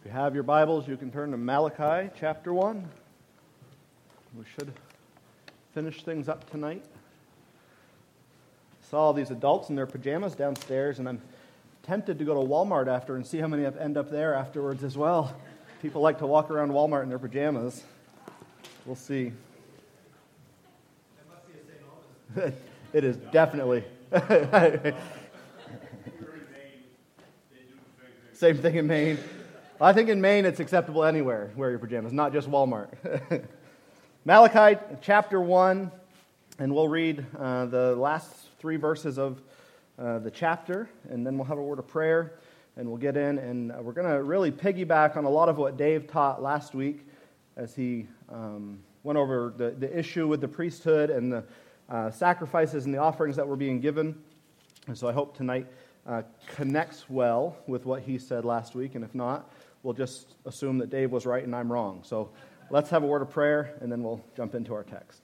If you have your Bibles, you can turn to Malachi chapter 1. We should finish things up tonight. I saw all these adults in their pajamas downstairs, and I'm tempted to go to Walmart after and see how many end up there afterwards as well. People like to walk around Walmart in their pajamas. We'll see. it is definitely. Same thing in Maine. I think in Maine it's acceptable anywhere, wear your pajamas, not just Walmart. Malachi chapter 1, and we'll read uh, the last three verses of uh, the chapter, and then we'll have a word of prayer, and we'll get in, and we're going to really piggyback on a lot of what Dave taught last week as he um, went over the, the issue with the priesthood and the uh, sacrifices and the offerings that were being given. And so I hope tonight uh, connects well with what he said last week. And if not, we'll just assume that Dave was right and I'm wrong. So let's have a word of prayer and then we'll jump into our text.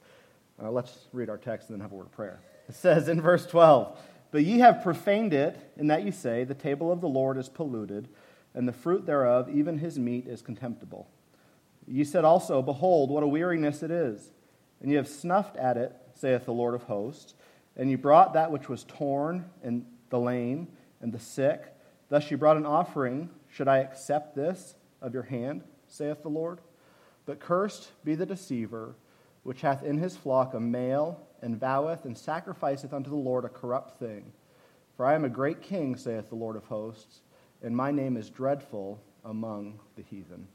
Uh, let's read our text and then have a word of prayer. It says in verse 12, But ye have profaned it, in that ye say, The table of the Lord is polluted, and the fruit thereof, even his meat, is contemptible. Ye said also, Behold, what a weariness it is, and ye have snuffed at it, saith the Lord of hosts, and ye brought that which was torn and the lame, and the sick. Thus you brought an offering. Should I accept this of your hand, saith the Lord? But cursed be the deceiver, which hath in his flock a male, and voweth and sacrificeth unto the Lord a corrupt thing. For I am a great king, saith the Lord of hosts, and my name is dreadful among the heathen.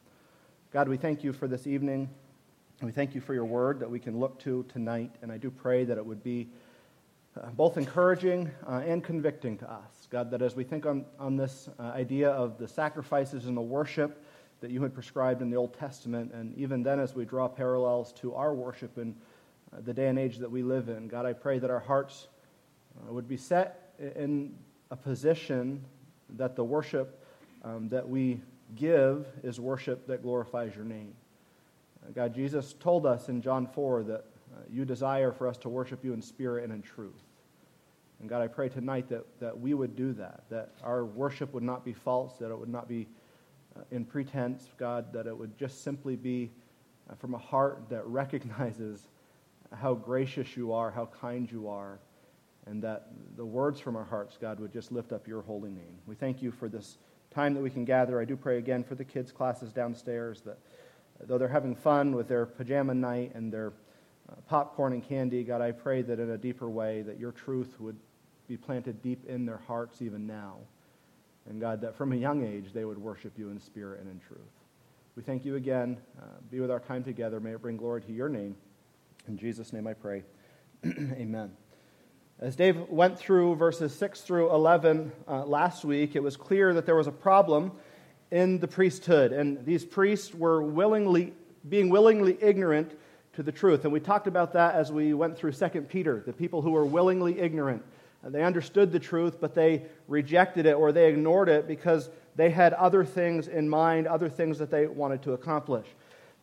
God, we thank you for this evening. We thank you for your word that we can look to tonight, and I do pray that it would be uh, both encouraging uh, and convicting to us. God, that as we think on, on this uh, idea of the sacrifices and the worship that you had prescribed in the Old Testament, and even then as we draw parallels to our worship in uh, the day and age that we live in, God, I pray that our hearts uh, would be set in a position that the worship um, that we give is worship that glorifies your name. Uh, God, Jesus told us in John 4 that you desire for us to worship you in spirit and in truth. And God, I pray tonight that, that we would do that, that our worship would not be false, that it would not be uh, in pretense, God, that it would just simply be uh, from a heart that recognizes how gracious you are, how kind you are, and that the words from our hearts, God, would just lift up your holy name. We thank you for this time that we can gather. I do pray again for the kids' classes downstairs that though they're having fun with their pajama night and their uh, popcorn and candy, God, I pray that in a deeper way that your truth would be planted deep in their hearts even now. And God, that from a young age they would worship you in spirit and in truth. We thank you again. Uh, be with our time together. May it bring glory to your name. In Jesus' name I pray. Amen. As Dave went through verses 6 through 11 uh, last week, it was clear that there was a problem in the priesthood. And these priests were willingly, being willingly ignorant to the truth. And we talked about that as we went through 2 Peter, the people who were willingly ignorant. They understood the truth, but they rejected it or they ignored it because they had other things in mind, other things that they wanted to accomplish.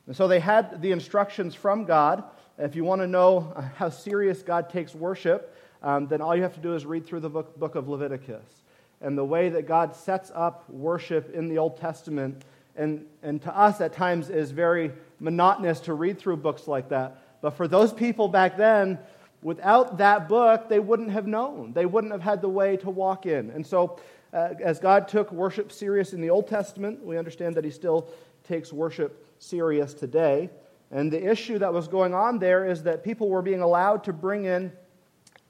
And so they had the instructions from God. If you want to know how serious God takes worship, um, then all you have to do is read through the book, book of Leviticus and the way that God sets up worship in the Old Testament. And, and to us, at times, is very monotonous to read through books like that. But for those people back then, without that book, they wouldn't have known. They wouldn't have had the way to walk in. And so, uh, as God took worship serious in the Old Testament, we understand that He still takes worship serious today. And the issue that was going on there is that people were being allowed to bring in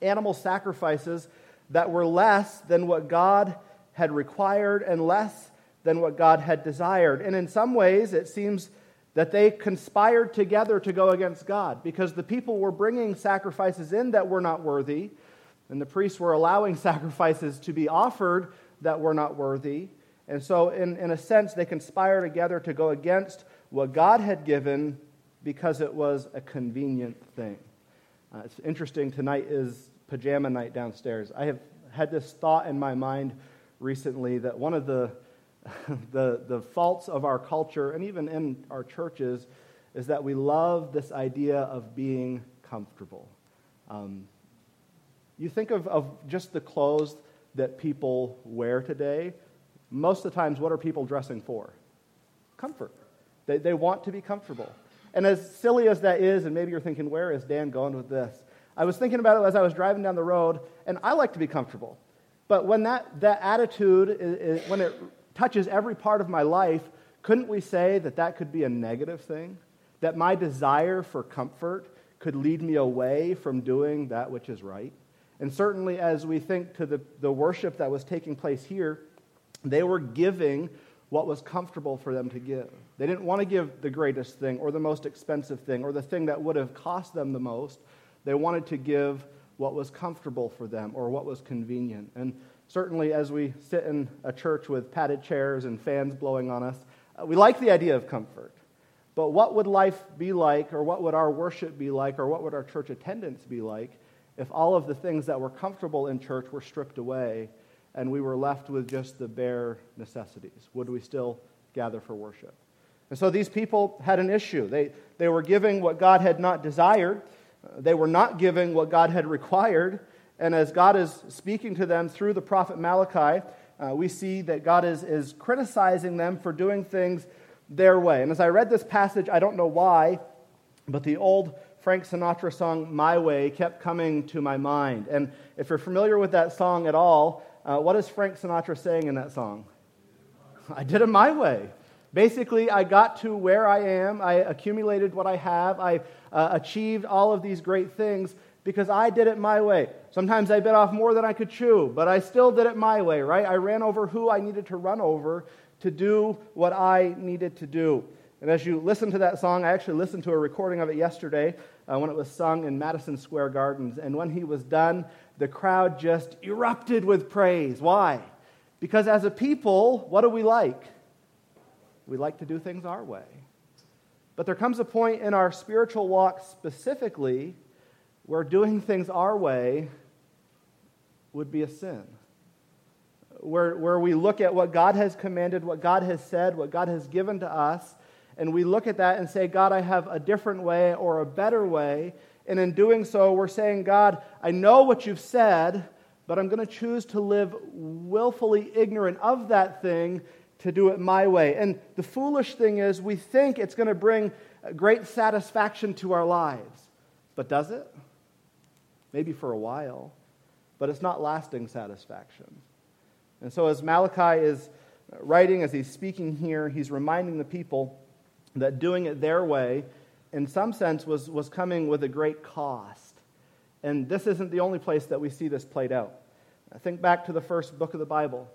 animal sacrifices that were less than what God had required and less than what God had desired. And in some ways, it seems that they conspired together to go against God because the people were bringing sacrifices in that were not worthy, and the priests were allowing sacrifices to be offered that were not worthy. And so, in, in a sense, they conspire together to go against what God had given because it was a convenient thing. Uh, it's interesting, tonight is pajama night downstairs. I have had this thought in my mind recently that one of the, the, the faults of our culture and even in our churches is that we love this idea of being comfortable. Um, you think of, of just the clothes that people wear today. Most of the times, what are people dressing for? comfort. They, they want to be comfortable. And as silly as that is, and maybe you're thinking, where is Dan going with this? I was thinking about it as I was driving down the road, and I like to be comfortable. But when that, that attitude, is, is, when it touches every part of my life, couldn't we say that that could be a negative thing? That my desire for comfort could lead me away from doing that which is right? And certainly, as we think to the, the worship that was taking place here, they were giving what was comfortable for them to give. They didn't want to give the greatest thing or the most expensive thing or the thing that would have cost them the most. They wanted to give what was comfortable for them or what was convenient. And certainly, as we sit in a church with padded chairs and fans blowing on us, uh, we like the idea of comfort. But what would life be like, or what would our worship be like, or what would our church attendance be like if all of the things that were comfortable in church were stripped away and we were left with just the bare necessities? Would we still gather for worship? And so these people had an issue. They, they were giving what God had not desired, they were not giving what God had required. And as God is speaking to them through the prophet Malachi, uh, we see that God is, is criticizing them for doing things their way. And as I read this passage, I don't know why, but the old Frank Sinatra song, My Way, kept coming to my mind. And if you're familiar with that song at all, uh, what is Frank Sinatra saying in that song? I did it my way. Basically, I got to where I am. I accumulated what I have. I uh, achieved all of these great things because I did it my way. Sometimes I bit off more than I could chew, but I still did it my way, right? I ran over who I needed to run over to do what I needed to do. And as you listen to that song, I actually listened to a recording of it yesterday uh, when it was sung in Madison Square Gardens. And when he was done, the crowd just erupted with praise. Why? Because as a people, what do we like? We like to do things our way. But there comes a point in our spiritual walk specifically where doing things our way would be a sin. Where, where we look at what God has commanded, what God has said, what God has given to us, and we look at that and say, God, I have a different way or a better way. And in doing so, we're saying, God, I know what you've said, but I'm going to choose to live willfully ignorant of that thing to do it my way. And the foolish thing is, we think it's going to bring great satisfaction to our lives. But does it? Maybe for a while, but it's not lasting satisfaction. And so, as Malachi is writing, as he's speaking here, he's reminding the people that doing it their way, in some sense, was, was coming with a great cost. And this isn't the only place that we see this played out. Think back to the first book of the Bible.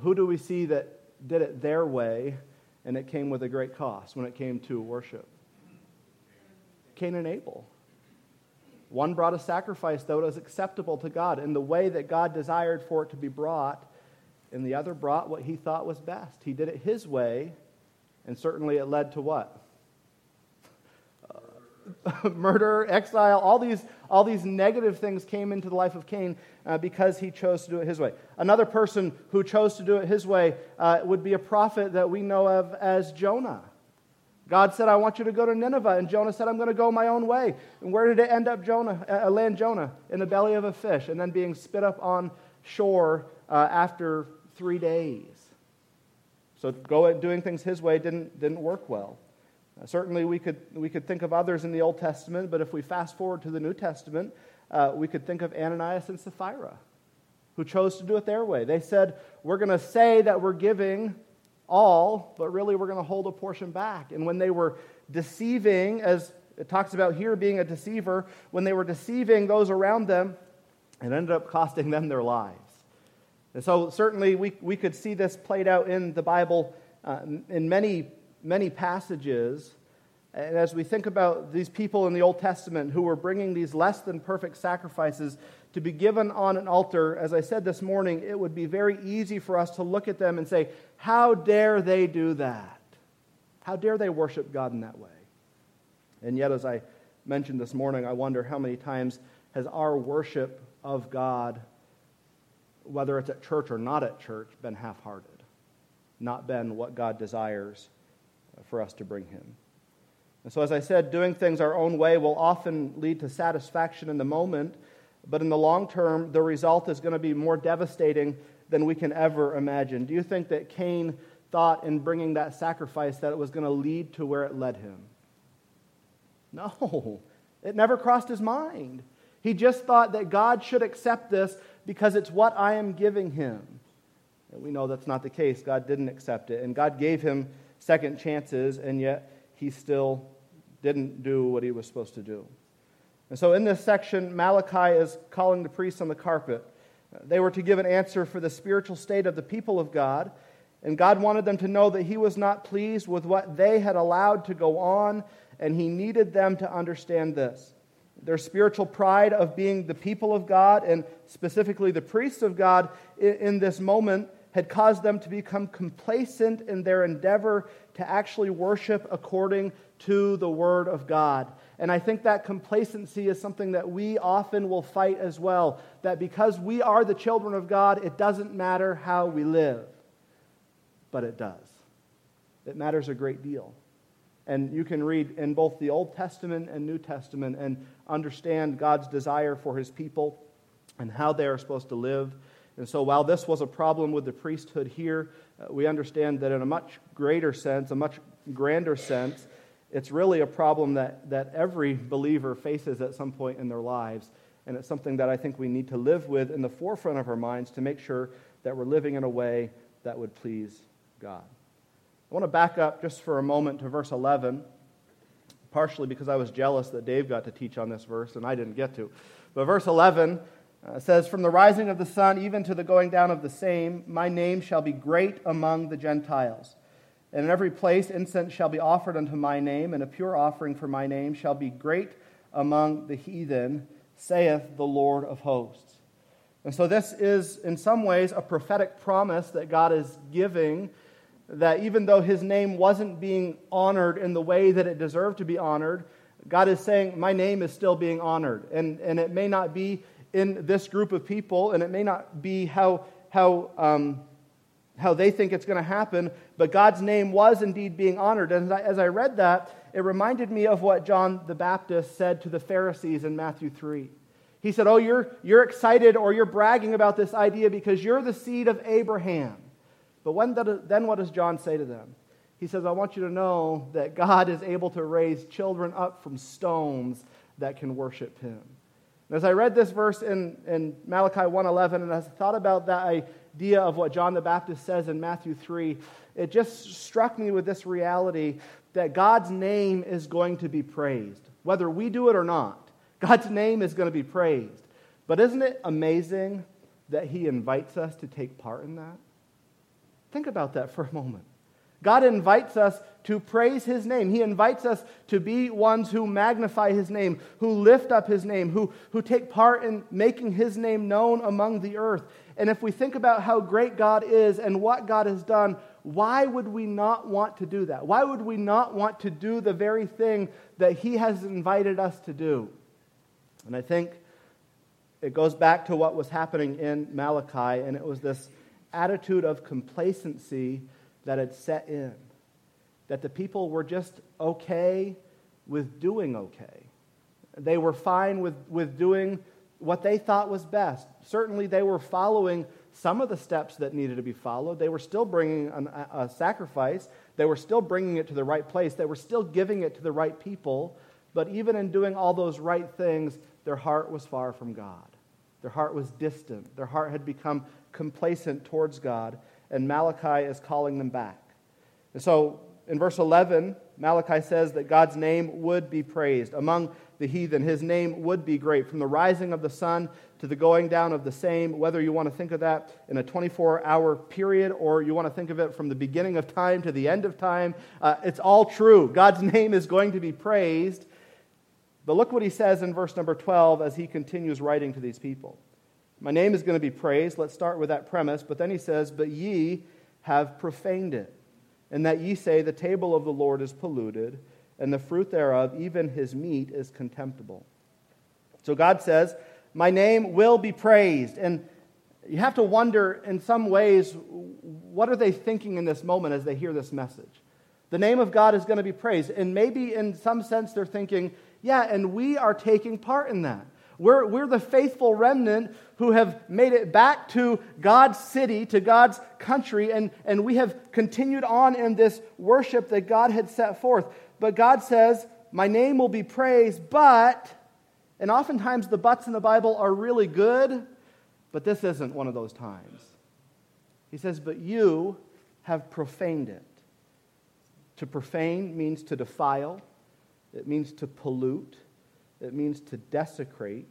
Who do we see that did it their way, and it came with a great cost when it came to worship. Cain and Abel. One brought a sacrifice that was acceptable to God in the way that God desired for it to be brought, and the other brought what he thought was best. He did it his way, and certainly it led to what? murder, exile, all these, all these negative things came into the life of Cain uh, because he chose to do it his way. Another person who chose to do it his way uh, would be a prophet that we know of as Jonah. God said, I want you to go to Nineveh. And Jonah said, I'm going to go my own way. And where did it end up, Jonah, uh, land Jonah? In the belly of a fish, and then being spit up on shore uh, after three days. So go doing things his way didn't, didn't work well. Uh, certainly, we could, we could think of others in the Old Testament, but if we fast forward to the New Testament, uh, we could think of Ananias and Sapphira, who chose to do it their way. They said, We're going to say that we're giving all, but really we're going to hold a portion back. And when they were deceiving, as it talks about here being a deceiver, when they were deceiving those around them, it ended up costing them their lives. And so, certainly, we, we could see this played out in the Bible uh, in many many passages. And as we think about these people in the Old Testament who were bringing these less than perfect sacrifices to be given on an altar, as I said this morning, it would be very easy for us to look at them and say, How dare they do that? How dare they worship God in that way? And yet, as I mentioned this morning, I wonder how many times has our worship of God, whether it's at church or not at church, been half hearted, not been what God desires for us to bring him. And so, as I said, doing things our own way will often lead to satisfaction in the moment, but in the long term, the result is going to be more devastating than we can ever imagine. Do you think that Cain thought in bringing that sacrifice that it was going to lead to where it led him. No, it never crossed his mind. He just thought that God should accept this because it's what I am giving him. And we know that's not the case. God didn't accept it. And God gave him second chances, and yet he still didn't do what he was supposed to do. And so in this section, Malachi is calling the priests on the carpet. They were to give an answer for the spiritual state of the people of God, and God wanted them to know that He was not pleased with what they had allowed to go on, and He needed them to understand this. Their spiritual pride of being the people of God, and specifically the priests of God in this moment, had caused them to become complacent in their endeavor to actually worship according to the Word of God. And I think that complacency is something that we often will fight as well. That because we are the children of God, it doesn't matter how we live. But it does. It matters a great deal. And you can read in both the Old Testament and New Testament and understand God's desire for his people and how they are supposed to live. And so, while this was a problem with the priesthood here, uh, we understand that in a much greater sense, a much grander sense, it's really a problem that, that every believer faces at some point in their lives. And it's something that I think we need to live with in the forefront of our minds to make sure that we're living in a way that would please God. I want to back up just for a moment to verse 11, partially because I was jealous that Dave got to teach on this verse and I didn't get to. But verse 11 uh, says, From the rising of the sun even to the going down of the same, my name shall be great among the Gentiles. And in every place incense shall be offered unto my name, and a pure offering for my name shall be great among the heathen, saith the Lord of hosts. And so, this is in some ways a prophetic promise that God is giving that even though his name wasn't being honored in the way that it deserved to be honored, God is saying, My name is still being honored. And, and it may not be in this group of people, and it may not be how, how um, how they think it's going to happen, but God's name was indeed being honored. And as I, read that, it reminded me of what John the Baptist said to the Pharisees in Matthew 3. He said, Oh, you're, you're excited or you're bragging about this idea because you're the seed of Abraham. But when then what does John say to them? He says, I want you to know that God is able to raise children up from stones that can worship him. And as I read this verse in, in Malachi 1.11, and as I thought about that, I idea of what John the Baptist says in Matthew 3, it just struck me with this reality that God's name is going to be praised. Whether we do it or not, God's name is going to be praised. But isn't it amazing that He invites us to take part in that? Think about that for a moment. God invites us to praise his name. He invites us to be ones who magnify his name, who lift up his name, who, who take part in making his name known among the earth. And if we think about how great God is and what God has done, why would we not want to do that? Why would we not want to do the very thing that he has invited us to do? And I think it goes back to what was happening in Malachi, and it was this attitude of complacency that had set in. That the people were just okay with doing okay. They were fine with, with doing what they thought was best. Certainly, they were following some of the steps that needed to be followed. They were still bringing an, a sacrifice, they were still bringing it to the right place, they were still giving it to the right people. But even in doing all those right things, their heart was far from God. Their heart was distant. Their heart had become complacent towards God and Malachi is calling them back. And so in verse 11, Malachi says that God's name would be praised. Among the heathen, his name would be great. From the rising of the sun to the going down of the same, whether you want to think of that in a 24 hour period or you want to think of it from the beginning of time to the end of time, uh, it's all true. God's name is going to be praised. But look what he says in verse number 12 as he continues writing to these people. My name is going to be praised. Let's start with that premise. But then he says, But ye have profaned it, and that ye say, The table of the Lord is polluted, and the fruit thereof, even his meat, is contemptible. So God says, My name will be praised. And you have to wonder, in some ways, what are they thinking in this moment as they hear this message? The name of God is going to be praised. And maybe in some sense they're thinking, yeah, and we are taking part in that. We're, we're the faithful remnant who have made it back to God's city, to God's country, and, and we have continued on in this worship that God had set forth. But God says, My name will be praised, but, and oftentimes the buts in the Bible are really good, but this isn't one of those times. He says, But you have profaned it. To profane means to defile, it means to pollute, it means to desecrate.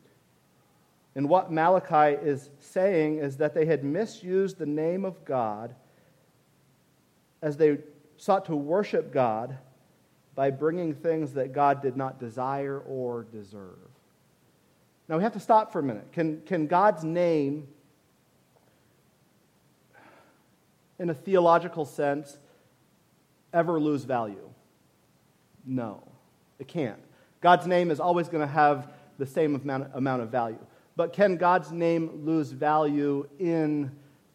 And what Malachi is saying is that they had misused the name of God as they sought to worship God by bringing things that God did not desire or deserve. Now we have to stop for a minute. Can, can God's name, in a theological sense, ever lose value? No, it can't. God's name is always going to have the same amount, amount of value. But can God's name lose value in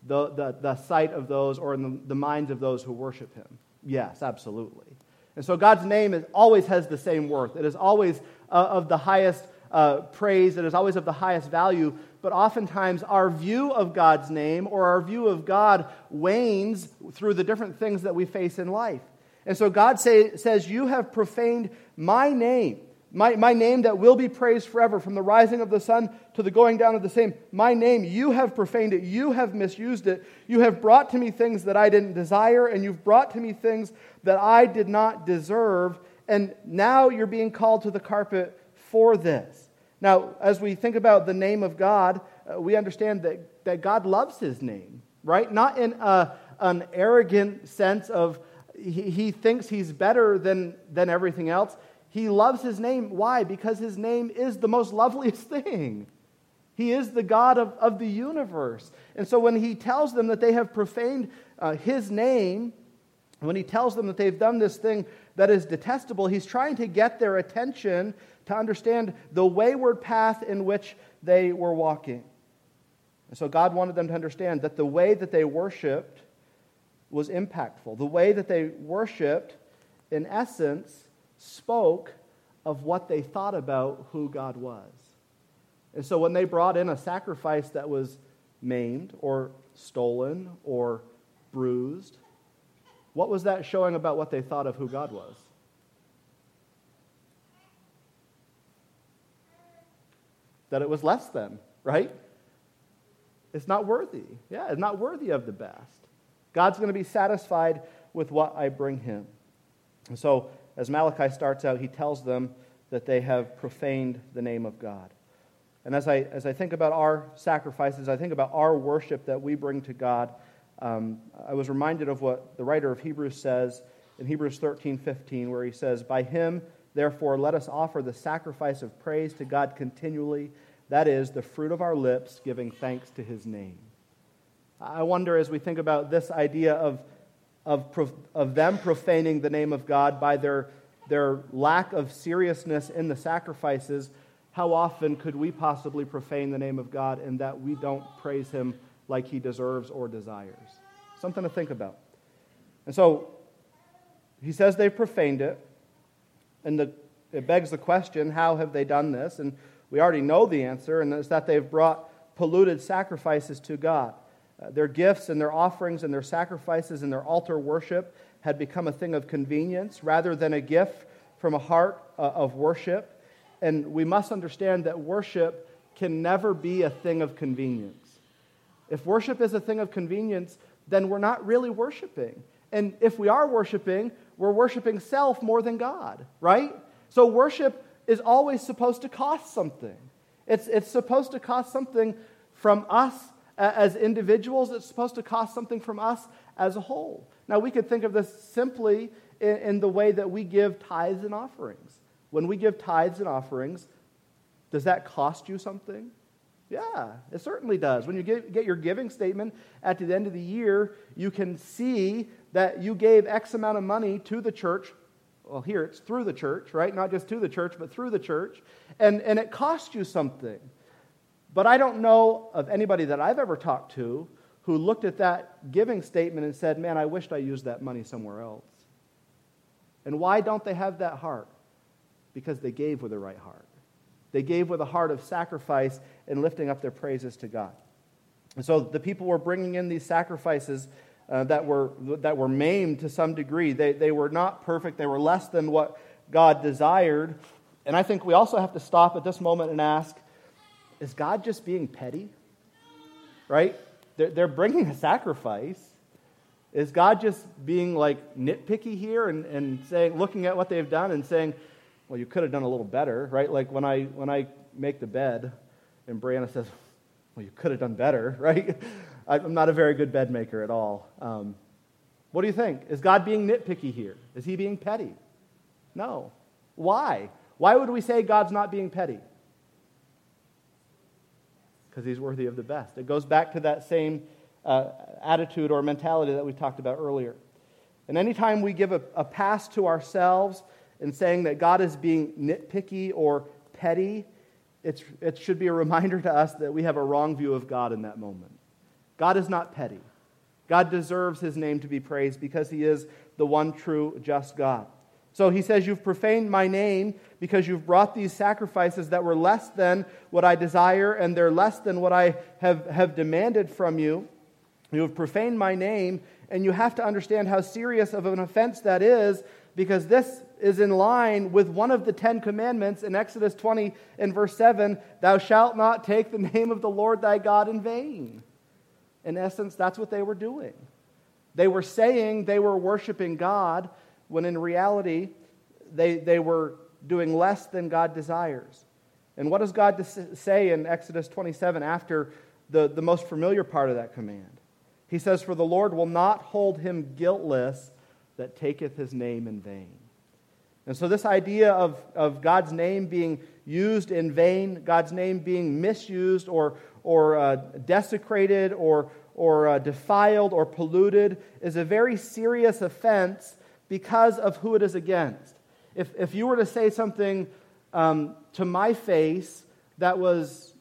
the, the, the sight of those or in the, the minds of those who worship Him? Yes, absolutely. And so God's name is, always has the same worth. It is always uh, of the highest uh, praise, it is always of the highest value. But oftentimes, our view of God's name or our view of God wanes through the different things that we face in life. And so God say, says, You have profaned my name. My, my name that will be praised forever, from the rising of the sun to the going down of the same. My name, you have profaned it. You have misused it. You have brought to me things that I didn't desire, and you've brought to me things that I did not deserve. And now you're being called to the carpet for this. Now, as we think about the name of God, uh, we understand that, that God loves his name, right? Not in a, an arrogant sense of he, he thinks he's better than, than everything else. He loves his name. Why? Because his name is the most loveliest thing. He is the God of, of the universe. And so when he tells them that they have profaned uh, his name, when he tells them that they've done this thing that is detestable, he's trying to get their attention to understand the wayward path in which they were walking. And so God wanted them to understand that the way that they worshiped was impactful. The way that they worshiped, in essence, spoke of what they thought about who God was. And so when they brought in a sacrifice that was maimed or stolen or bruised, what was that showing about what they thought of who God was? That it was less than, right? It's not worthy. Yeah, it's not worthy of the best. God's going to be satisfied with what I bring him. And so as Malachi starts out, he tells them that they have profaned the name of God. And as I, as I think about our sacrifices, I think about our worship that we bring to God, um, I was reminded of what the writer of Hebrews says in Hebrews 13 15, where he says, By him, therefore, let us offer the sacrifice of praise to God continually, that is, the fruit of our lips, giving thanks to his name. I wonder as we think about this idea of of, of them profaning the name of God by their, their lack of seriousness in the sacrifices, how often could we possibly profane the name of God in that we don't praise Him like He deserves or desires? Something to think about. And so he says they've profaned it, and the, it begs the question how have they done this? And we already know the answer, and it's that they've brought polluted sacrifices to God. Uh, their gifts and their offerings and their sacrifices and their altar worship had become a thing of convenience rather than a gift from a heart uh, of worship. And we must understand that worship can never be a thing of convenience. If worship is a thing of convenience, then we're not really worshiping. And if we are worshiping, we're worshiping self more than God, right? So worship is always supposed to cost something. It's, it's supposed to cost something from us as individuals, it's supposed to cost something from us as a whole. Now, we could think of this simply in, in the way that we give tithes and offerings. When we give tithes and offerings, does that cost you something? Yeah, it certainly does. When you get, get, your giving statement at the end of the year, you can see that you gave X amount of money to the church. Well, here it's through the church, right? Not just to the church, but through the church. And, and it cost you something. But I don't know of anybody that I've ever talked to who looked at that giving statement and said, Man, I wished I used that money somewhere else. And why don't they have that heart? Because they gave with the right heart. They gave with a heart of sacrifice and lifting up their praises to God. And so the people were bringing in these sacrifices uh, that, were, that were maimed to some degree. They, they were not perfect, they were less than what God desired. And I think we also have to stop at this moment and ask is God just being petty? Right? They're, they're bringing a sacrifice. Is God just being like nitpicky here and, and saying, looking at what they've done and saying, well, you could have done a little better, right? Like when I, when I make the bed and Brianna says, well, you could have done better, right? I'm not a very good bed maker at all. Um, what do you think? Is God being nitpicky here? Is he being petty? No. Why? Why would we say God's not being petty? Because he's worthy of the best. It goes back to that same uh, attitude or mentality that we talked about earlier. And anytime we give a, a pass to ourselves in saying that God is being nitpicky or petty, it's, it should be a reminder to us that we have a wrong view of God in that moment. God is not petty. God deserves his name to be praised because he is the one true, just God. So he says, You've profaned my name because you've brought these sacrifices that were less than what I desire, and they're less than what I have, have demanded from you. You have profaned my name, and you have to understand how serious of an offense that is because this is in line with one of the Ten Commandments in Exodus 20 and verse 7 Thou shalt not take the name of the Lord thy God in vain. In essence, that's what they were doing. They were saying they were worshiping God when in reality they, they were doing less than God desires. And what does God say in Exodus 27 after the, the most familiar part of that command? He says, For the Lord will not hold him guiltless that taketh his name in vain. And so, this idea of, of God's name being used in vain, God's name being misused or, or uh, desecrated or, or uh, defiled or polluted is a very serious offense because of who it is against. If, if you were to say something um, to my face that was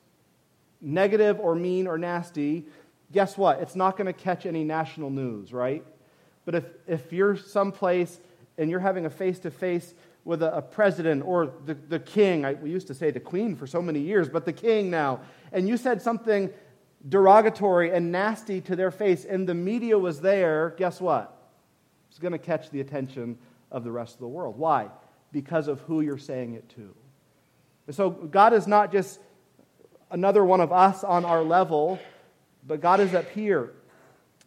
negative or mean or nasty, guess what? It's not going to catch any national news, right? But if, if you're someplace and you're having a face to face with a, a, president or the, the king, I, we used to say the queen for so many years, but the king now, and you said something derogatory and nasty to their face, and the media was there, guess what? It's going to catch the attention of the rest of the world. Why? Because of who you're saying it to. And so God is not just another one of us on our level, but God is up here.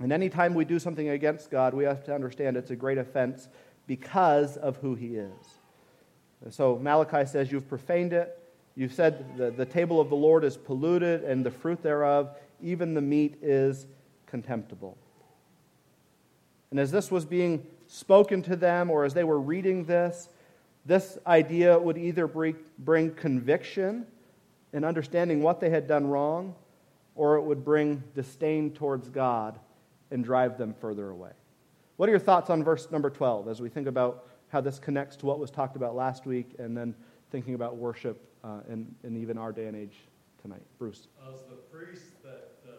And anytime we do something against God, we have to understand it's a great offense because of who He is. And so Malachi says, You've profaned it. You've said the, the table of the Lord is polluted, and the fruit thereof, even the meat, is contemptible. And as this was being spoken to them, or as they were reading this, this idea would either bring conviction in understanding what they had done wrong, or it would bring disdain towards God and drive them further away. What are your thoughts on verse number 12 as we think about how this connects to what was talked about last week and then thinking about worship uh, in, in even our day and age tonight? Bruce. As the priest that uh,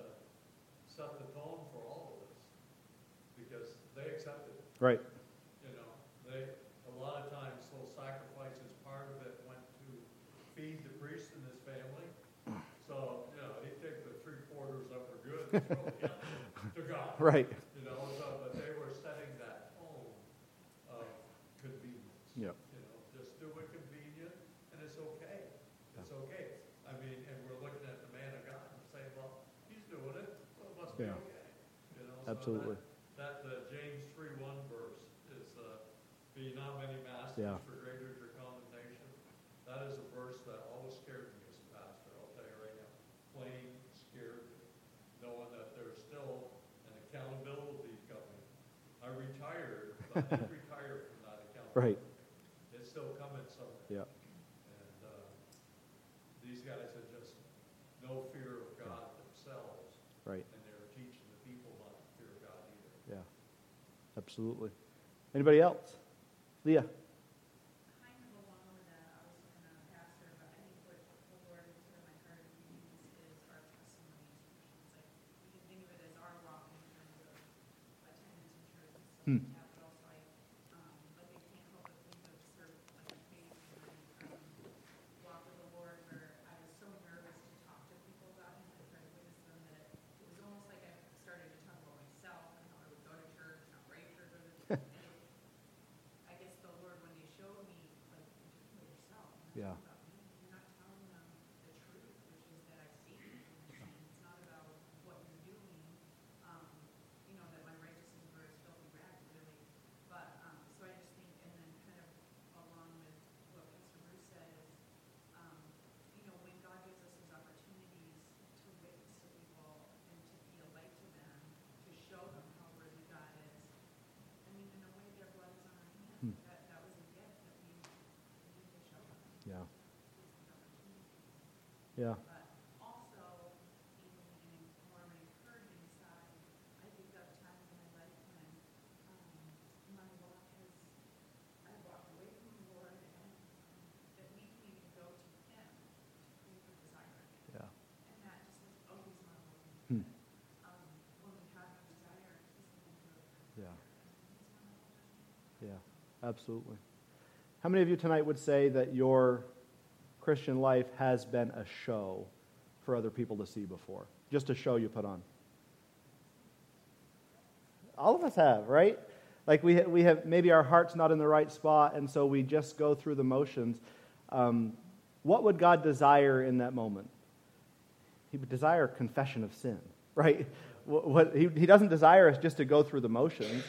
set the tone for all of this, because they accepted it. Right. You know, they a lot of times those sacrifices, part of it went to feed the priest and his family. So, you know, he take the three quarters that were good and throw them to God. Right. You know, so, but they were setting that home of convenience. Yep. You know, just do it convenient and it's okay. It's okay. I mean, and we're looking at the man of God. Right. Absolutely. That, that the James 3 1 verse is, uh, be not many masters, Yeah. for greater is your condemnation. That is a verse that always scared me as a pastor, I'll tell you right now. Plain scared me, knowing that there's still an accountability coming. I retired, but I didn't retire from that accountability. Right. It's still coming someday. Yeah. And, uh, these guys had just no fear of God themselves. Right. And they're teaching the people not to fear God either. Yeah. Absolutely. Anybody else? Leah. kind of along with that, I was looking at pastor, but I think what the Lord has put in my heart to use is our testimonies. It's like, we can think of it as our walk in terms of attendance in church and stuff Hmm. like that, but also like, um, like I can't help but think of sort of like a faith and, um, walk with the Lord where Yeah. You're not telling them the truth, which is that I've seen it. And it's not about what you're doing, um, you know, that my righteousness were as filthy rags, really. But, um, so I just think, and then kind of along with what Pastor Bruce said is, um, you know, when God gives us these opportunities to witness to people and to be a light to them, to show them how worthy God is, I mean, in a way, their blood is on our hands. Hmm. That, that was a gift that we, we need to show them. Yeah. These opportunities. Yeah. But also, even in more encouraging side, I think of times in my life when um, my walk has, I walked away from the Lord and um, that we can even go to Him to pray for desire. Yeah. And that just has always marveled me. Hmm. Um, when we have a desire, He's going to do it. Yeah. Yeah. Absolutely. How many of you tonight would say that your Christian life has been a show for other people to see before? Just a show you put on? All of us have, right? Like we, we have, maybe our heart's not in the right spot, and so we just go through the motions. Um, what would God desire in that moment? He would desire confession of sin, right? What, what, he, he doesn't desire us just to go through the motions.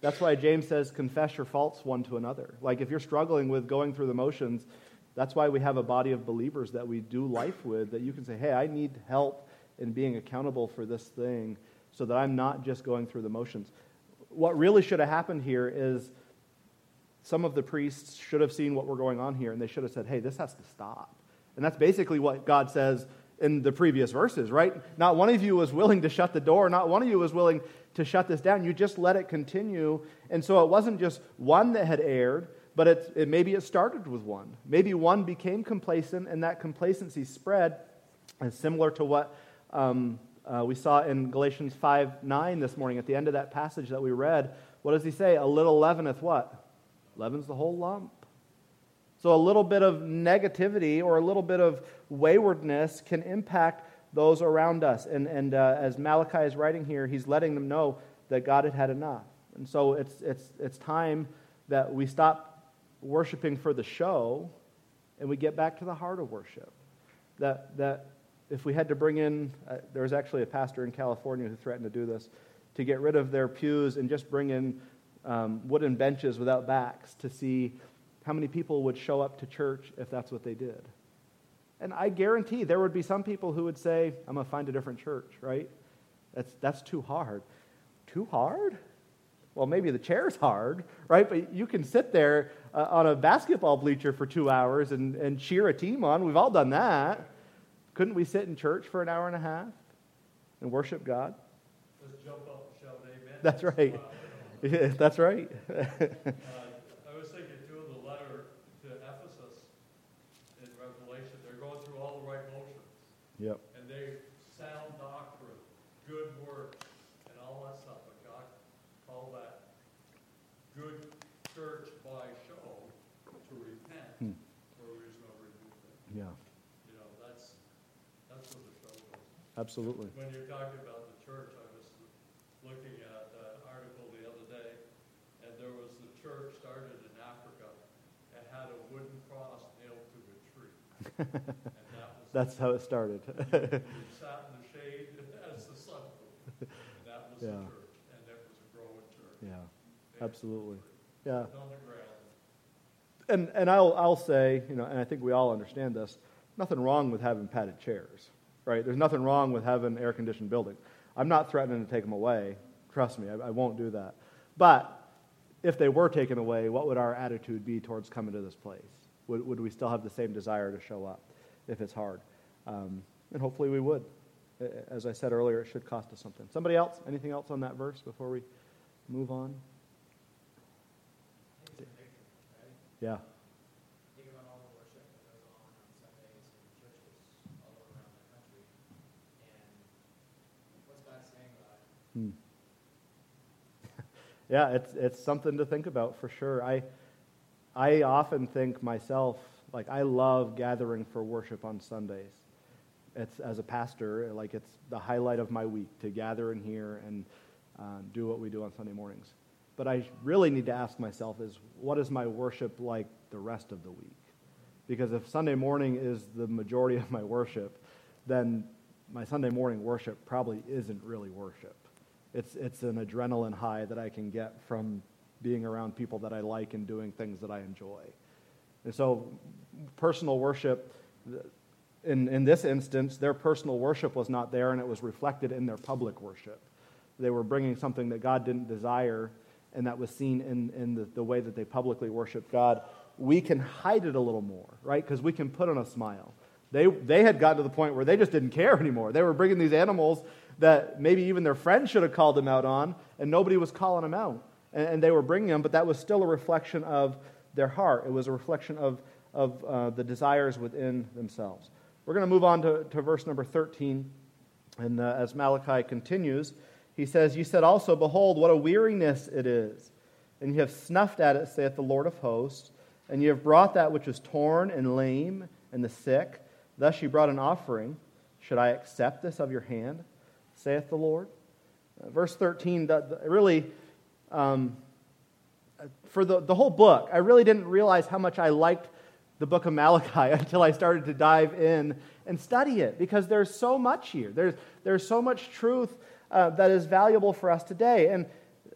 That's why James says, confess your faults one to another. Like if you're struggling with going through the motions, that's why we have a body of believers that we do life with, that you can say, hey, I need help in being accountable for this thing so that I'm not just going through the motions. What really should have happened here is some of the priests should have seen what we're going on here and they should have said, hey, this has to stop. And that's basically what God says in the previous verses, right? Not one of you was willing to shut the door, not one of you was willing to shut this down. You just let it continue. And so it wasn't just one that had erred, but it, it, maybe it started with one. Maybe one became complacent, and that complacency spread. And similar to what um, uh, we saw in Galatians 5 9 this morning at the end of that passage that we read. What does he say? A little leaveneth what? Leavens the whole lump. So a little bit of negativity or a little bit of waywardness can impact those around us. And, and uh, as Malachi is writing here, he's letting them know that God had had enough. And so it's, it's, it's time that we stop worshiping for the show and we get back to the heart of worship. That, that if we had to bring in, uh, there was actually a pastor in California who threatened to do this, to get rid of their pews and just bring in um, wooden benches without backs to see how many people would show up to church if that's what they did. And I guarantee there would be some people who would say, I'm going to find a different church, right? That's, that's too hard. Too hard? Well, maybe the chair's hard, right? But you can sit there uh, on a basketball bleacher for two hours and, and cheer a team on. We've all done that. Couldn't we sit in church for an hour and a half and worship God? Just jump up and shout amen. That's right. Wow. Yeah, that's right. Uh, I was thinking too of the letter to Ephesus in Revelation, they're going through all the right motions. yep. And they sound doctrine, good works, and all that stuff, but God called that good church by show to repent, Hmm. where there's no removing. Yeah, You know, that's, that's what the show was. Absolutely. When you're talking about the church, I was looking at an article the other day, and there was the church started in Africa and had a wooden cross nailed to a tree. And that was. That's how it started. You sat in the shade as the sun that was the church, and it was a growing church. yeah, They absolutely. Yeah. On the ground. And, and I'll, I'll say, you know, and I think we all understand this, nothing wrong with having padded chairs, right? There's nothing wrong with having air conditioned buildings. I'm not threatening to take them away. Trust me, I, I won't do that. But if they were taken away, what would our attitude be towards coming to this place? Would, would we still have the same desire to show up if it's hard? Um, and hopefully we would. As I said earlier, it should cost us something. Somebody else? Anything else on that verse before we move on? Yeah. Think about all the worship that goes on on Sundays in churches all around the country. And what's God saying about it? Hmm. yeah, it's it's something to think about for sure. I I often think myself like I love gathering for worship on Sundays. It's as a pastor, like it's the highlight of my week to gather in here and uh, do what we do on Sunday mornings. But I really need to ask myself is what is my worship like the rest of the week? Because if Sunday morning is the majority of my worship, then my Sunday morning worship probably isn't really worship. It's, it's an adrenaline high that I can get from being around people that I like and doing things that I enjoy. And so, personal worship, in, in this instance, their personal worship was not there and it was reflected in their public worship. They were bringing something that God didn't desire and that was seen in, in the, the way that they publicly worshiped God. We can hide it a little more, right? Because we can put on a smile. They, they had gotten to the point where they just didn't care anymore. They were bringing these animals that maybe even their friends should have called them out on, and nobody was calling them out. And, and they were bringing them, but that was still a reflection of their heart. It was a reflection of, of uh, the desires within themselves. We're going to move on to, to verse number 13. And uh, as Malachi continues, he says, You said also, Behold, what a weariness it is. And you have snuffed at it, saith the Lord of hosts. And you have brought that which is torn and lame and the sick. Thus you brought an offering. Should I accept this of your hand, saith the Lord? Uh, verse 13 really, um, for the, the whole book, I really didn't realize how much I liked the book of Malachi until I started to dive in and study it because there's so much here. There's, there's so much truth uh, that is valuable for us today. And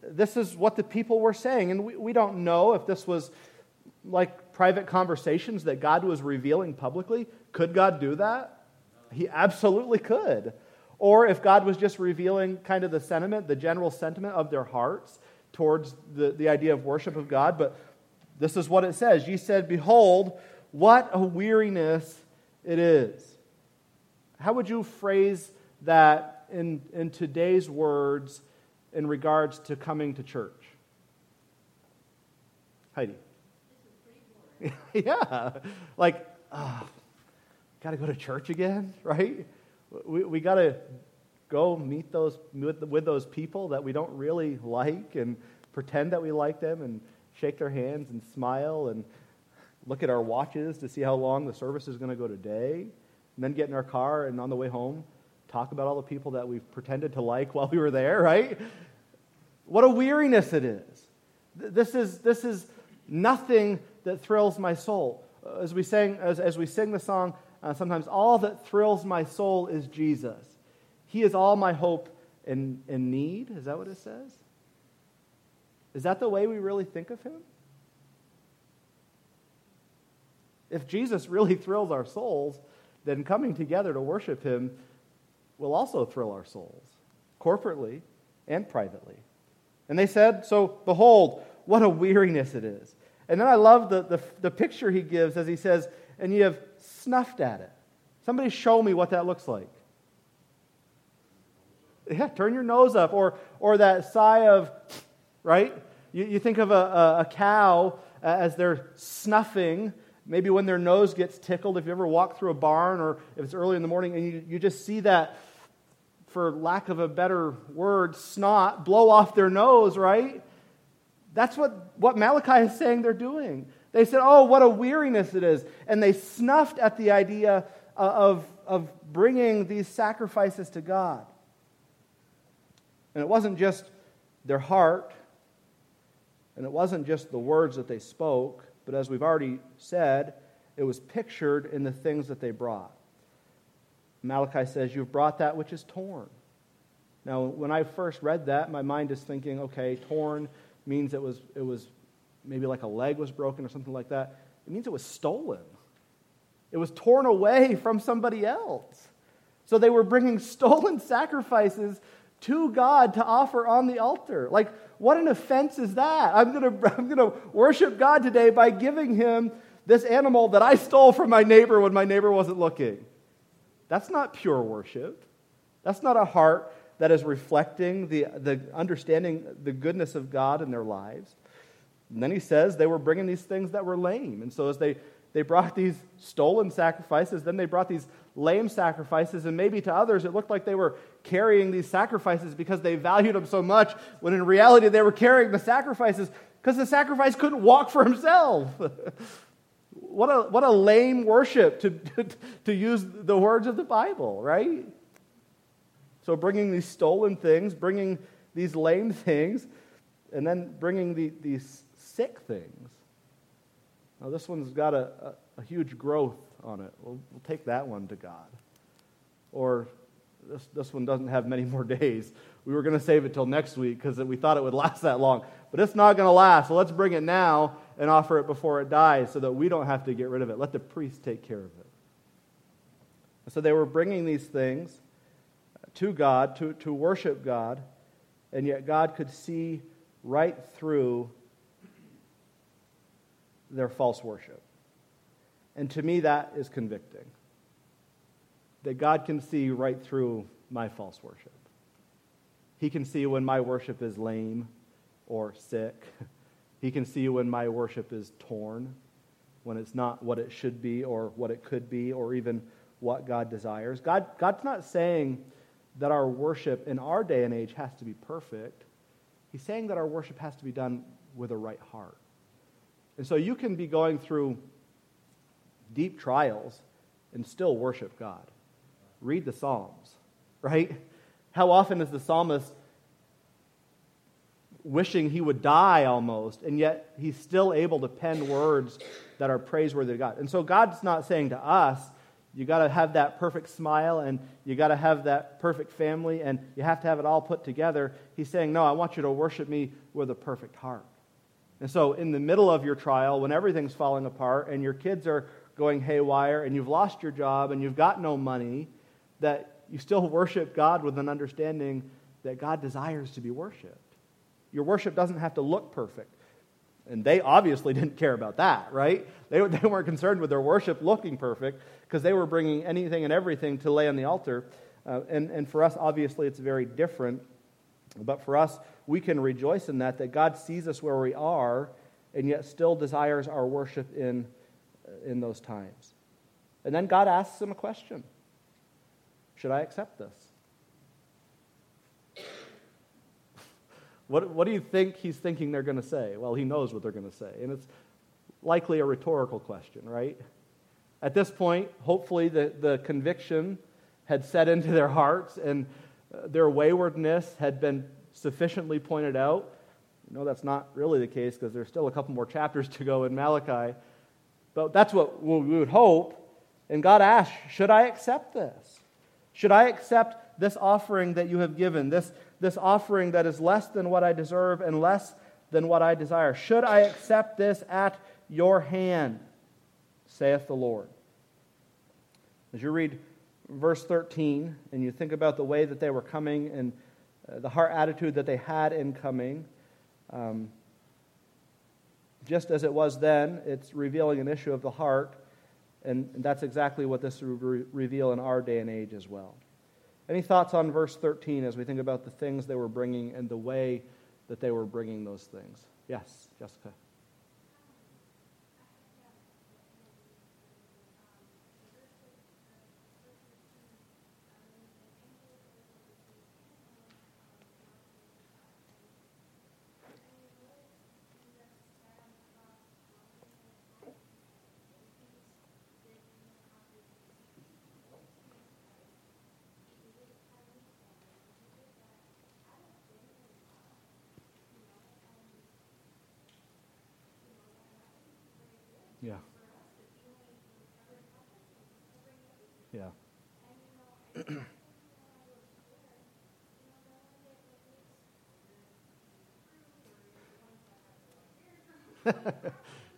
this is what the people were saying. And we, we don't know if this was like private conversations that God was revealing publicly. Could God do that? He absolutely could. Or if God was just revealing kind of the sentiment, the general sentiment of their hearts towards the, the idea of worship of God. But this is what it says Ye said, Behold, what a weariness it is. How would you phrase that in, in today's words in regards to coming to church? Heidi. yeah. Like, ah, oh, got to go to church again, right? We, we got to go meet those, with, with those people that we don't really like and pretend that we like them and shake their hands and smile and look at our watches to see how long the service is going to go today, and then get in our car and on the way home talk about all the people that we've pretended to like while we were there, right? What a weariness it is. This is, this is nothing that thrills my soul. Uh, as we, sang, as, as we sing the song, uh, sometimes all that thrills my soul is Jesus. He is all my hope and, need. Is that what it says? Is that the way we really think of him? If Jesus really thrills our souls, then coming together to worship him will also thrill our souls, corporately and privately. And they said, So behold, what a weariness it is. And then I love the, the, the picture he gives as he says, And you have snuffed at it. Somebody show me what that looks like. Yeah, turn your nose up. Or, or that sigh of, right? You, you think of a, a, cow as they're snuffing Maybe when their nose gets tickled, if you ever walk through a barn or if it's early in the morning and you, you just see that, for lack of a better word, snot blow off their nose, right? That's what, what Malachi is saying they're doing. They said, Oh, what a weariness it is. And they snuffed at the idea uh, of, of bringing these sacrifices to God. And it wasn't just their heart, and it wasn't just the words that they spoke, but as we've already said, it was pictured in the things that they brought. Malachi says, You've brought that which is torn. Now, when I first read that, my mind is thinking, okay, torn means it was, it was maybe like a leg was broken or something like that. It means it was stolen. It was torn away from somebody else. So they were bringing stolen sacrifices to God to offer on the altar. Like, what an offense is that? I'm going to I'm going to worship God today by giving him this animal that I stole from my neighbor when my neighbor wasn't looking. That's not pure worship. That's not a heart that is reflecting the, the understanding the goodness of God in their lives. And then he says they were bringing these things that were lame. And so as they, they brought these stolen sacrifices, then they brought these lame sacrifices, and maybe to others it looked like they were carrying these sacrifices because they valued them so much, when in reality they were carrying the sacrifices because the sacrifice couldn't walk for himself. what, a, what a lame worship to, to, use the words of the Bible, right? So bringing these stolen things, bringing these lame things, and then bringing the, these sick things. Now, this one's got a, a, a huge growth on it. We'll, we'll take that one to God. Or this, this one doesn't have many more days. We were going to save it till next week because we thought it would last that long. But it's not going to last, so let's bring it now and offer it before it dies so that we don't have to get rid of it. Let the priest take care of it. So they were bringing these things to God, to, to worship God, and yet God could see right through their false worship. And to me, that is convicting. That God can see right through my false worship. He can see when my worship is lame or sick. He can see when my worship is torn, when it's not what it should be or what it could be or even what God desires. God, God's not saying that our worship in our day and age has to be perfect. He's saying that our worship has to be done with a right heart. And so you can be going through deep trials and still worship God. Read the Psalms, right? How often is the psalmist wishing he would die almost, and yet he's still able to pen words that are praiseworthy to God? And so God's not saying to us, you got to have that perfect smile and you got to have that perfect family and you have to have it all put together. He's saying, No, I want you to worship me with a perfect heart. And so, in the middle of your trial, when everything's falling apart and your kids are going haywire and you've lost your job and you've got no money, that you still worship God with an understanding that God desires to be worshiped. Your worship doesn't have to look perfect. And they obviously didn't care about that, right? They, they weren't concerned with their worship looking perfect because they were bringing anything and everything to lay on the altar. Uh, and, and for us, obviously, it's very different. But for us, we can rejoice in that, that God sees us where we are and yet still desires our worship in, in those times. And then God asks him a question Should I accept this? What, what do you think he's thinking they're going to say? Well, he knows what they're going to say. And it's likely a rhetorical question, right? At this point, hopefully, the, the conviction had set into their hearts and their waywardness had been sufficiently pointed out. No, that's not really the case because there's still a couple more chapters to go in Malachi. But that's what we would hope. And God asked, Should I accept this? Should I accept this offering that you have given, this, this offering that is less than what I deserve and less than what I desire? Should I accept this at your hand, saith the Lord? As you read verse 13 and you think about the way that they were coming and uh, the heart attitude that they had in coming, um, just as it was then, it's revealing an issue of the heart. And that's exactly what this will re- reveal in our day and age as well. Any thoughts on verse 13 as we think about the things they were bringing and the way that they were bringing those things? Yes, Jessica. Yeah. yeah.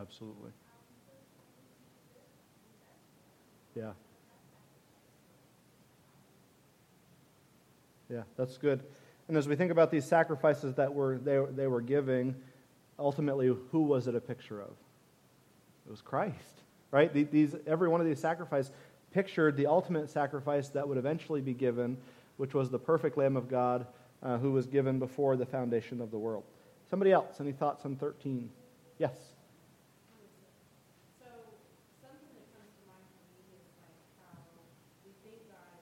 Absolutely. Yeah. Yeah, that's good. And as we think about these sacrifices that were they, they were giving, ultimately, who was it a picture of? It was Christ, right? These, every one of these sacrifices pictured the ultimate sacrifice that would eventually be given, which was the perfect Lamb of God uh, who was given before the foundation of the world. Somebody else, any thoughts on 13? Yes. So something that comes to mind for me is like how we thank God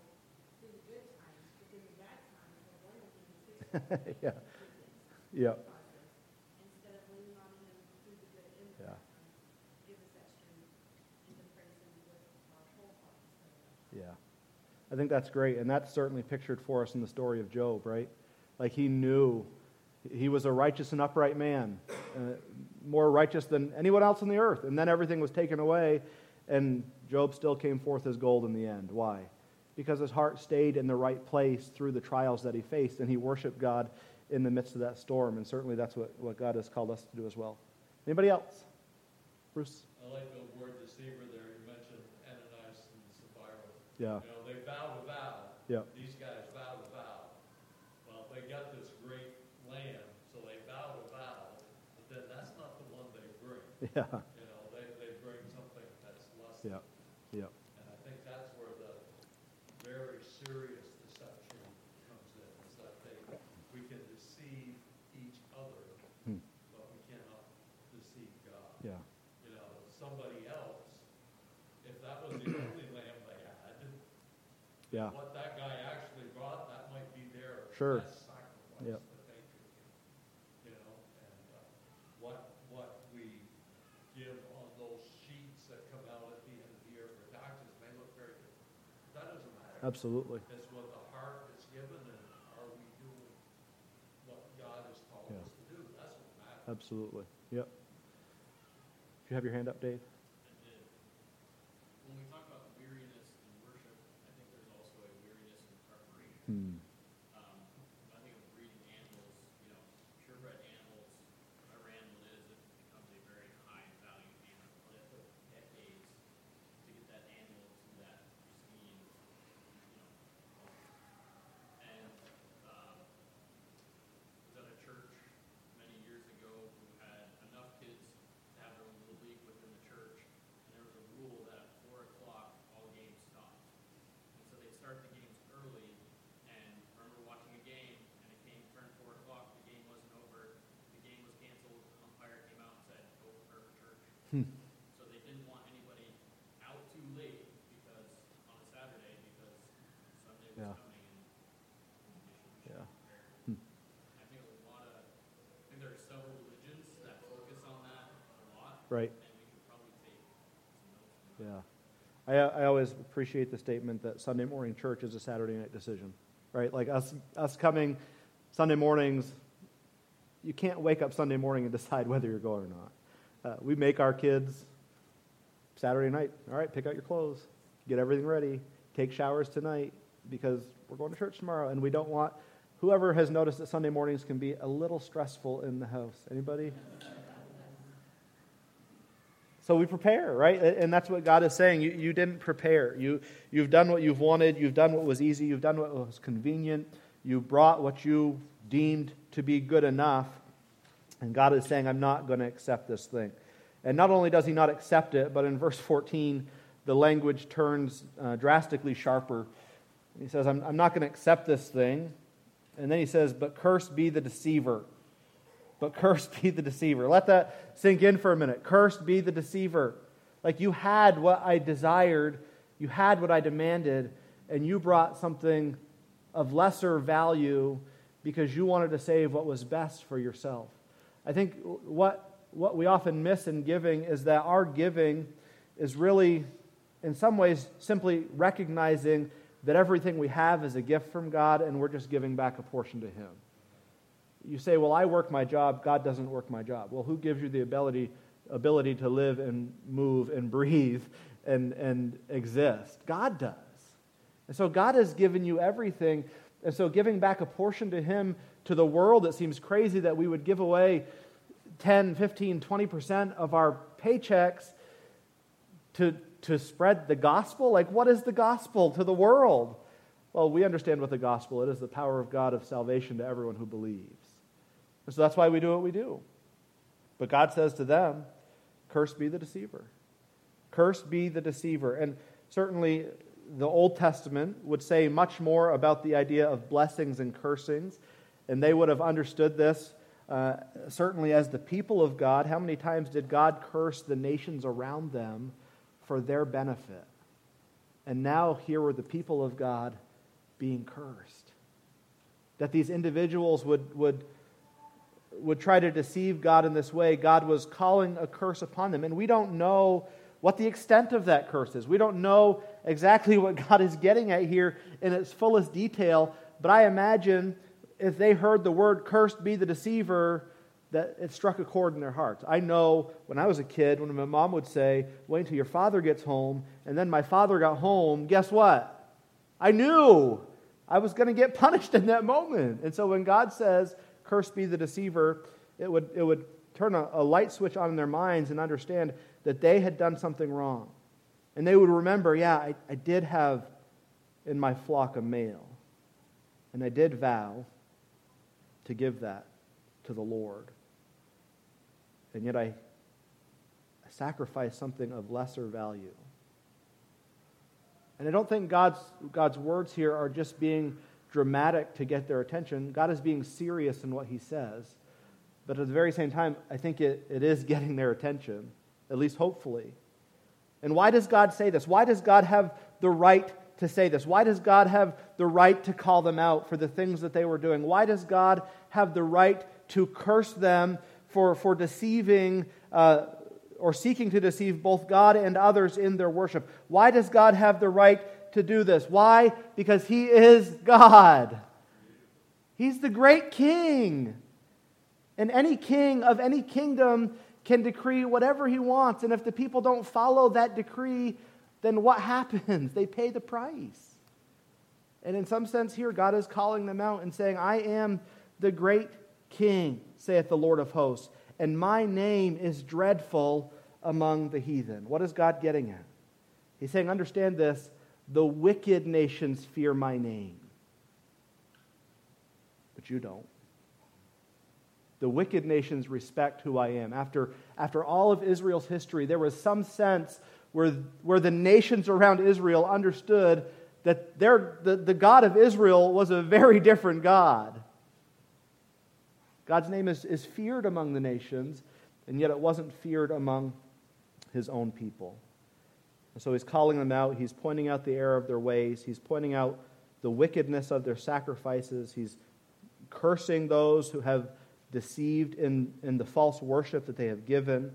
through the good times, but then the bad times, well, one of the things is yeah. Yeah. instead of leaning on Him through the good and the Yeah. bad times, give us that strength and to praise Him with our whole heart instead of Yeah. I think that's great. And that's certainly pictured for us in the story of Job, right? Like he knew he was a righteous and upright man, uh, more righteous than anyone else on the earth. And then everything was taken away, and Job still came forth as gold in the end. Why? Because his heart stayed in the right place through the trials that he faced, and he worshiped God in the midst of that storm. And certainly that's what, what God has called us to do as well. Anybody else? Bruce? I like the word deceiver there, you mentioned Ananias and Sapphira. Yeah. You know, they vow to vow. Yeah. These guys vow to vow. Well, they got this great land, so they vow to vow, but then that's not the one they bring. Yeah. You know, they, they bring something that's less. Yeah. And I think that's where the very serious deception comes in, is that they, we can deceive each other, Hmm. but we cannot deceive God. Yeah. You know, somebody else, if that was the only lamb they had, Yeah. what that guy actually brought, that might be their Sure. best sacrifice Yep. that they could give. You know, and uh, what, what we give on those sheets that come out at the end of the year for taxes may look very different. That doesn't matter. Absolutely. It's what the heart is given and are we doing what God has called Yeah. us to do? That's what matters. Absolutely. Yep. Do you have your hand up, Dave? I did. When we talk about weariness in worship, I think there's also a weariness in preparation. Hmm. Um, I think of breeding animals, you know, purebred animals, whatever animal it is, it becomes a very high value animal. But it took decades to get that animal to that pristine, you know, level. And, um, was at a church many years ago who had enough kids to have their own little league within the church. And there was a rule that at four o'clock, all games stopped. And so they'd start the games early, and I remember watching a game, and it came, turned four o'clock, the game wasn't over, the game was canceled, umpire came out and said, go prepare for church. So they didn't want anybody out too late because, on a Saturday, because Sunday was Yeah. coming and they should, we should Yeah. prepare. Hmm. I think a lot of, I think there are several religions that focus on that a lot, Right. and we should probably take some notes from that. Yeah. I, I always appreciate the statement that Sunday morning church is a Saturday night decision, right? Like us, us coming Sunday mornings, you can't wake up Sunday morning and decide whether you're going or not. Uh, we make our kids Saturday night, all right, pick out your clothes, get everything ready, take showers tonight because we're going to church tomorrow and we don't want whoever has noticed that Sunday mornings can be a little stressful in the house. Anybody? So we prepare, right? And that's what God is saying. You, you didn't prepare. You, you've done what you've wanted. You've done what was easy. You've done what was convenient. You brought what you deemed to be good enough. And God is saying, I'm not going to accept this thing. And not only does he not accept it, but in verse 14, the language turns uh, drastically sharper. He says, I'm, I'm not going to accept this thing. And then he says, But cursed be the deceiver. But cursed be the deceiver. Let that sink in for a minute. Cursed be the deceiver. Like you had what I desired, you had what I demanded, and you brought something of lesser value because you wanted to save what was best for yourself. I think what, what we often miss in giving is that our giving is really, in some ways, simply recognizing that everything we have is a gift from God and we're just giving back a portion to Him. You say, Well, I work my job, God doesn't work my job. Well, who gives you the ability, ability to live and move and breathe and, and exist? God does. And so God has given you everything. And so giving back a portion to Him, to the world, it seems crazy that we would give away 10, 15, 20% of our paychecks to, to spread the gospel. Like, what is the gospel to the world? Well, we understand what the gospel it is the power of God of salvation to everyone who believes. And so that's why we do what we do. But God says to them, Cursed be the deceiver. Cursed be the deceiver. And certainly the Old Testament would say much more about the idea of blessings and cursings. And they would have understood this uh, certainly as the people of God. How many times did God curse the nations around them for their benefit? And now here were the people of God being cursed. That these individuals would, would, would try to deceive God in this way. God was calling a curse upon them. And we don't know what the extent of that curse is. We don't know exactly what God is getting at here in its fullest detail, but I imagine if they heard the word cursed be the deceiver, that it struck a chord in their hearts. I know when I was a kid, when my mom would say, Wait until your father gets home, and then my father got home, guess what? I knew I was going to get punished in that moment. And so when God says, Cursed be the deceiver, it would, it would turn a, a light switch on in their minds and understand that they had done something wrong. And they would remember, yeah, I, I did have in my flock a male. And I did vow to give that to the Lord. And yet I, sacrificed something of lesser value. And I don't think God's, God's words here are just being dramatic to get their attention. God is being serious in what he says. But at the very same time, I think it, it is getting their attention, at least hopefully. And why does God say this? Why does God have the right to say this? Why does God have the right to call them out for the things that they were doing? Why does God have the right to curse them for, for deceiving uh, or seeking to deceive both God and others in their worship? Why does God have the right to do this? Why? Because He is God. He's the great king. And any king of any kingdom can decree whatever he wants. And if the people don't follow that decree, then what happens? They pay the price. And in some sense, here, God is calling them out and saying, I am the great king, saith the Lord of hosts, and my name is dreadful among the heathen. What is God getting at? He's saying, Understand this the wicked nations fear my name, but you don't. The wicked nations respect who I am. After, after all of Israel's history, there was some sense where, where the nations around Israel understood that the, the God of Israel was a very different God. God's name is, is feared among the nations, and yet it wasn't feared among his own people. And so he's calling them out. He's pointing out the error of their ways. He's pointing out the wickedness of their sacrifices. He's cursing those who have deceived in, in the false worship that they have given.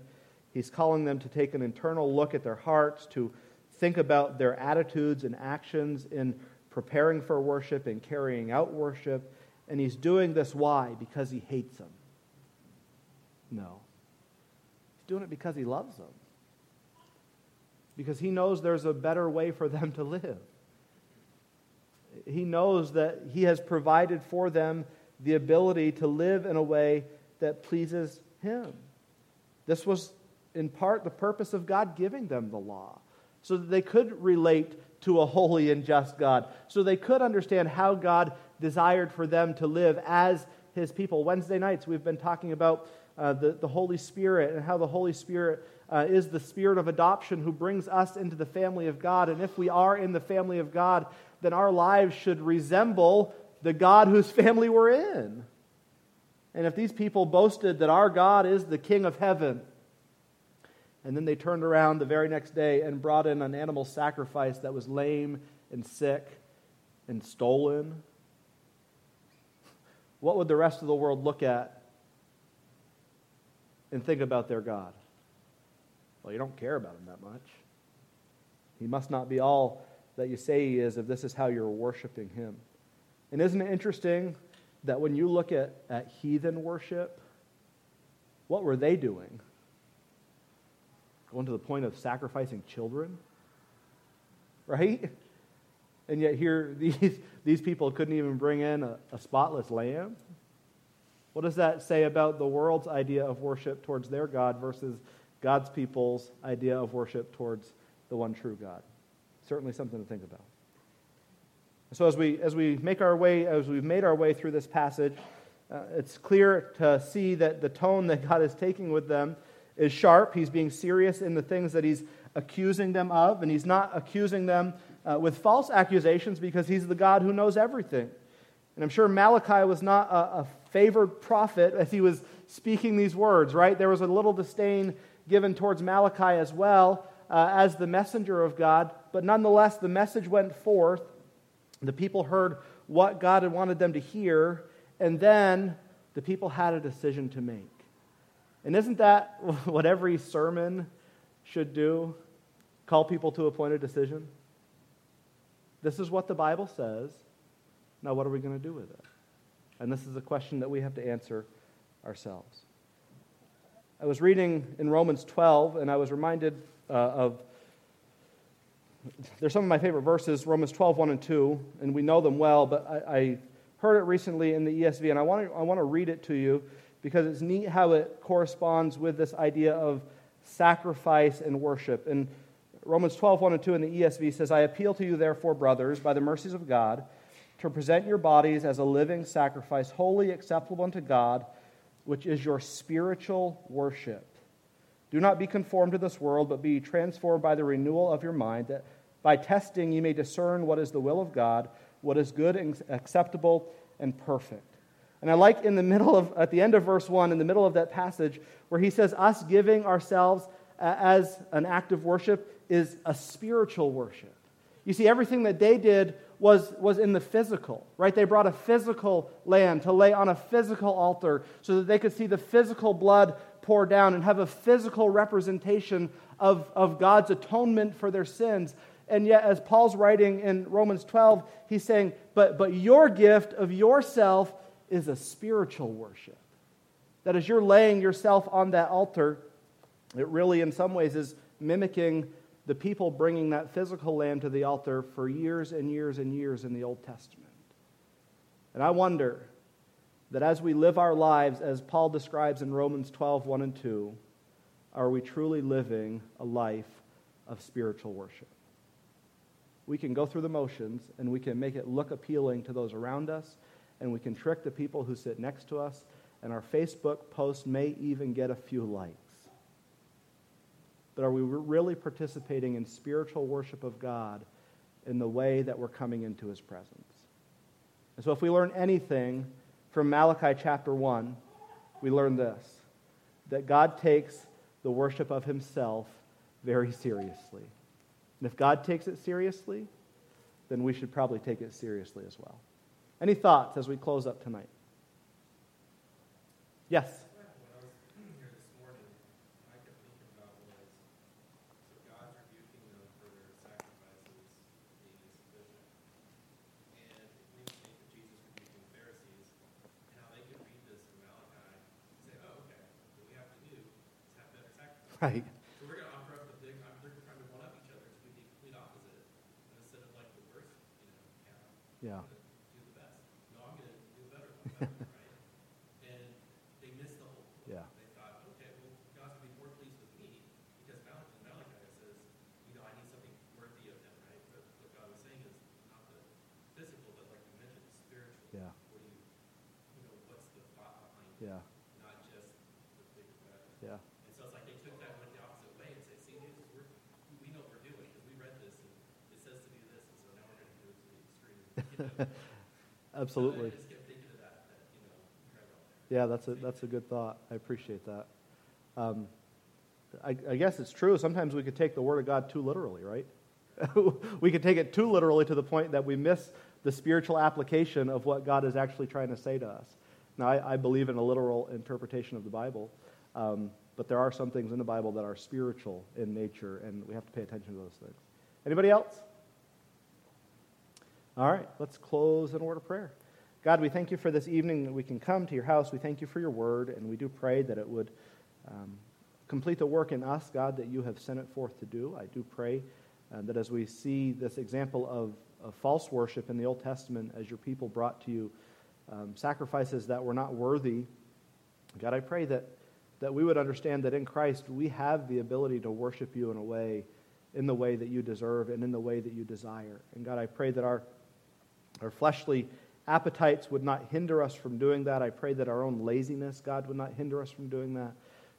He's calling them to take an internal look at their hearts, to think about their attitudes and actions in preparing for worship and carrying out worship. And he's doing this why? Because he hates them? No. He's doing it because he loves them. Because he knows there's a better way for them to live. He knows that he has provided for them the ability to live in a way that pleases him. This was in part the purpose of God giving them the law, so that they could relate to a holy and just God, so they could understand how God desired for them to live as his people. Wednesday nights, we've been talking about uh, the, the Holy Spirit and how the Holy Spirit uh, is the spirit of adoption who brings us into the family of God. And if we are in the family of God, then our lives should resemble the God whose family we're in. And if these people boasted that our God is the King of heaven, and then they turned around the very next day and brought in an animal sacrifice that was lame and sick and stolen. What would the rest of the world look at and think about their God? Well, you don't care about him that much. He must not be all that you say he is if this is how you're worshiping him. And isn't it interesting that when you look at, at heathen worship, what were they doing? going to the point of sacrificing children, right? And yet here, these, these people couldn't even bring in a, a spotless lamb. What does that say about the world's idea of worship towards their God versus God's people's idea of worship towards the one true God? Certainly something to think about. So as we, as we make our way, as we've made our way through this passage, uh, it's clear to see that the tone that God is taking with them is sharp. He's being serious in the things that he's accusing them of, and he's not accusing them uh, with false accusations because he's the God who knows everything. And I'm sure Malachi was not a, a favored prophet as he was speaking these words, right? There was a little disdain given towards Malachi as well uh, as the messenger of God, but nonetheless, the message went forth. The people heard what God had wanted them to hear, and then the people had a decision to make. And isn't that what every sermon should do? Call people to a point of decision? This is what the Bible says. Now, what are we going to do with it? And this is a question that we have to answer ourselves. I was reading in Romans 12, and I was reminded uh, of. There's some of my favorite verses, Romans 12, 1 and 2, and we know them well, but I, I heard it recently in the ESV, and I want to, I want to read it to you because it's neat how it corresponds with this idea of sacrifice and worship. And Romans 12, 1 and 2 in the ESV says, I appeal to you, therefore, brothers, by the mercies of God, to present your bodies as a living sacrifice, wholly acceptable unto God, which is your spiritual worship. Do not be conformed to this world, but be transformed by the renewal of your mind, that by testing you may discern what is the will of God, what is good and acceptable and perfect. And I like in the middle of, at the end of verse 1, in the middle of that passage, where he says, Us giving ourselves as an act of worship is a spiritual worship. You see, everything that they did was, was in the physical, right? They brought a physical lamb to lay on a physical altar so that they could see the physical blood pour down and have a physical representation of, of God's atonement for their sins. And yet, as Paul's writing in Romans 12, he's saying, but, but your gift of yourself is a spiritual worship. That as you're laying yourself on that altar, it really, in some ways, is mimicking the people bringing that physical lamb to the altar for years and years and years in the Old Testament. And I wonder that as we live our lives, as Paul describes in Romans 12, 1 and 2, are we truly living a life of spiritual worship? We can go through the motions and we can make it look appealing to those around us, and we can trick the people who sit next to us, and our Facebook post may even get a few likes. But are we really participating in spiritual worship of God in the way that we're coming into his presence? And so, if we learn anything from Malachi chapter 1, we learn this that God takes the worship of himself very seriously. And if God takes it seriously, then we should probably take it seriously as well. Any thoughts as we close up tonight? Yes. Right. So we're going to offer up the big, I'm, they're trying to one up each other, so we do complete opposite. And instead of like the worst, you know, camp, Yeah. I'm going to do the best. No, I'm going to do the better one, better, right? And they missed the whole point. Yeah. They thought, okay, well, God's going to be more pleased with me because Malachi, Malachi says, you know, I need something worthy of him, right? But what God was saying is not the physical, but like you mentioned, the spiritual. Yeah. What do you, you know, what's the thought behind it? Yeah. Not just the big, uh, Yeah. and so it's like they took that and went the opposite way and said, see, Jesus, we're, we know what we're doing because we read this and it says to do this, and so now we're going to do it to the extreme. You know? Absolutely. So I just kept thinking of that, that, you know. Yeah, that's a, that's a good thought. I appreciate that. Um, I, I guess it's true. Sometimes we could take the Word of God too literally, right? we could take it too literally to the point that we miss the spiritual application of what God is actually trying to say to us. Now, I, I believe in a literal interpretation of the Bible, um, but there are some things in the Bible that are spiritual in nature, and we have to pay attention to those things. Anybody else? All right, let's close in a word of prayer. God, we thank you for this evening that we can come to your house. We thank you for your word, and we do pray that it would um, complete the work in us, God, that you have sent it forth to do. I do pray uh, that as we see this example of, of, false worship in the Old Testament, as your people brought to you um, sacrifices that were not worthy, God, I pray that, that we would understand that in Christ we have the ability to worship you in a way, in the way that you deserve and in the way that you desire. And God, I pray that our our fleshly appetites would not hinder us from doing that. I pray that our own laziness, God, would not hinder us from doing that,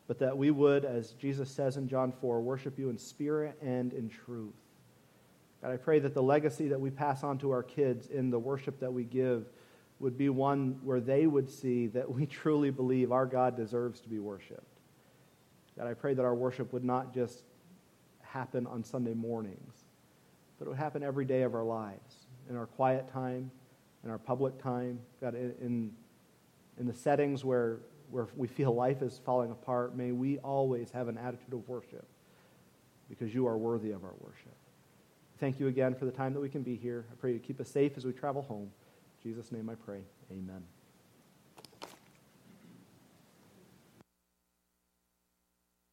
but that we would, as Jesus says in John 4, worship you in spirit and in truth. God, I pray that the legacy that we pass on to our kids in the worship that we give would be one where they would see that we truly believe our God deserves to be worshiped. God, I pray that our worship would not just happen on Sunday mornings, but it would happen every day of our lives, in our quiet time, in our public time, God, in, in the settings where, where we feel life is falling apart, may we always have an attitude of worship because you are worthy of our worship. Thank you again for the time that we can be here. I pray you keep us safe as we travel home. In Jesus' name I pray. Amen.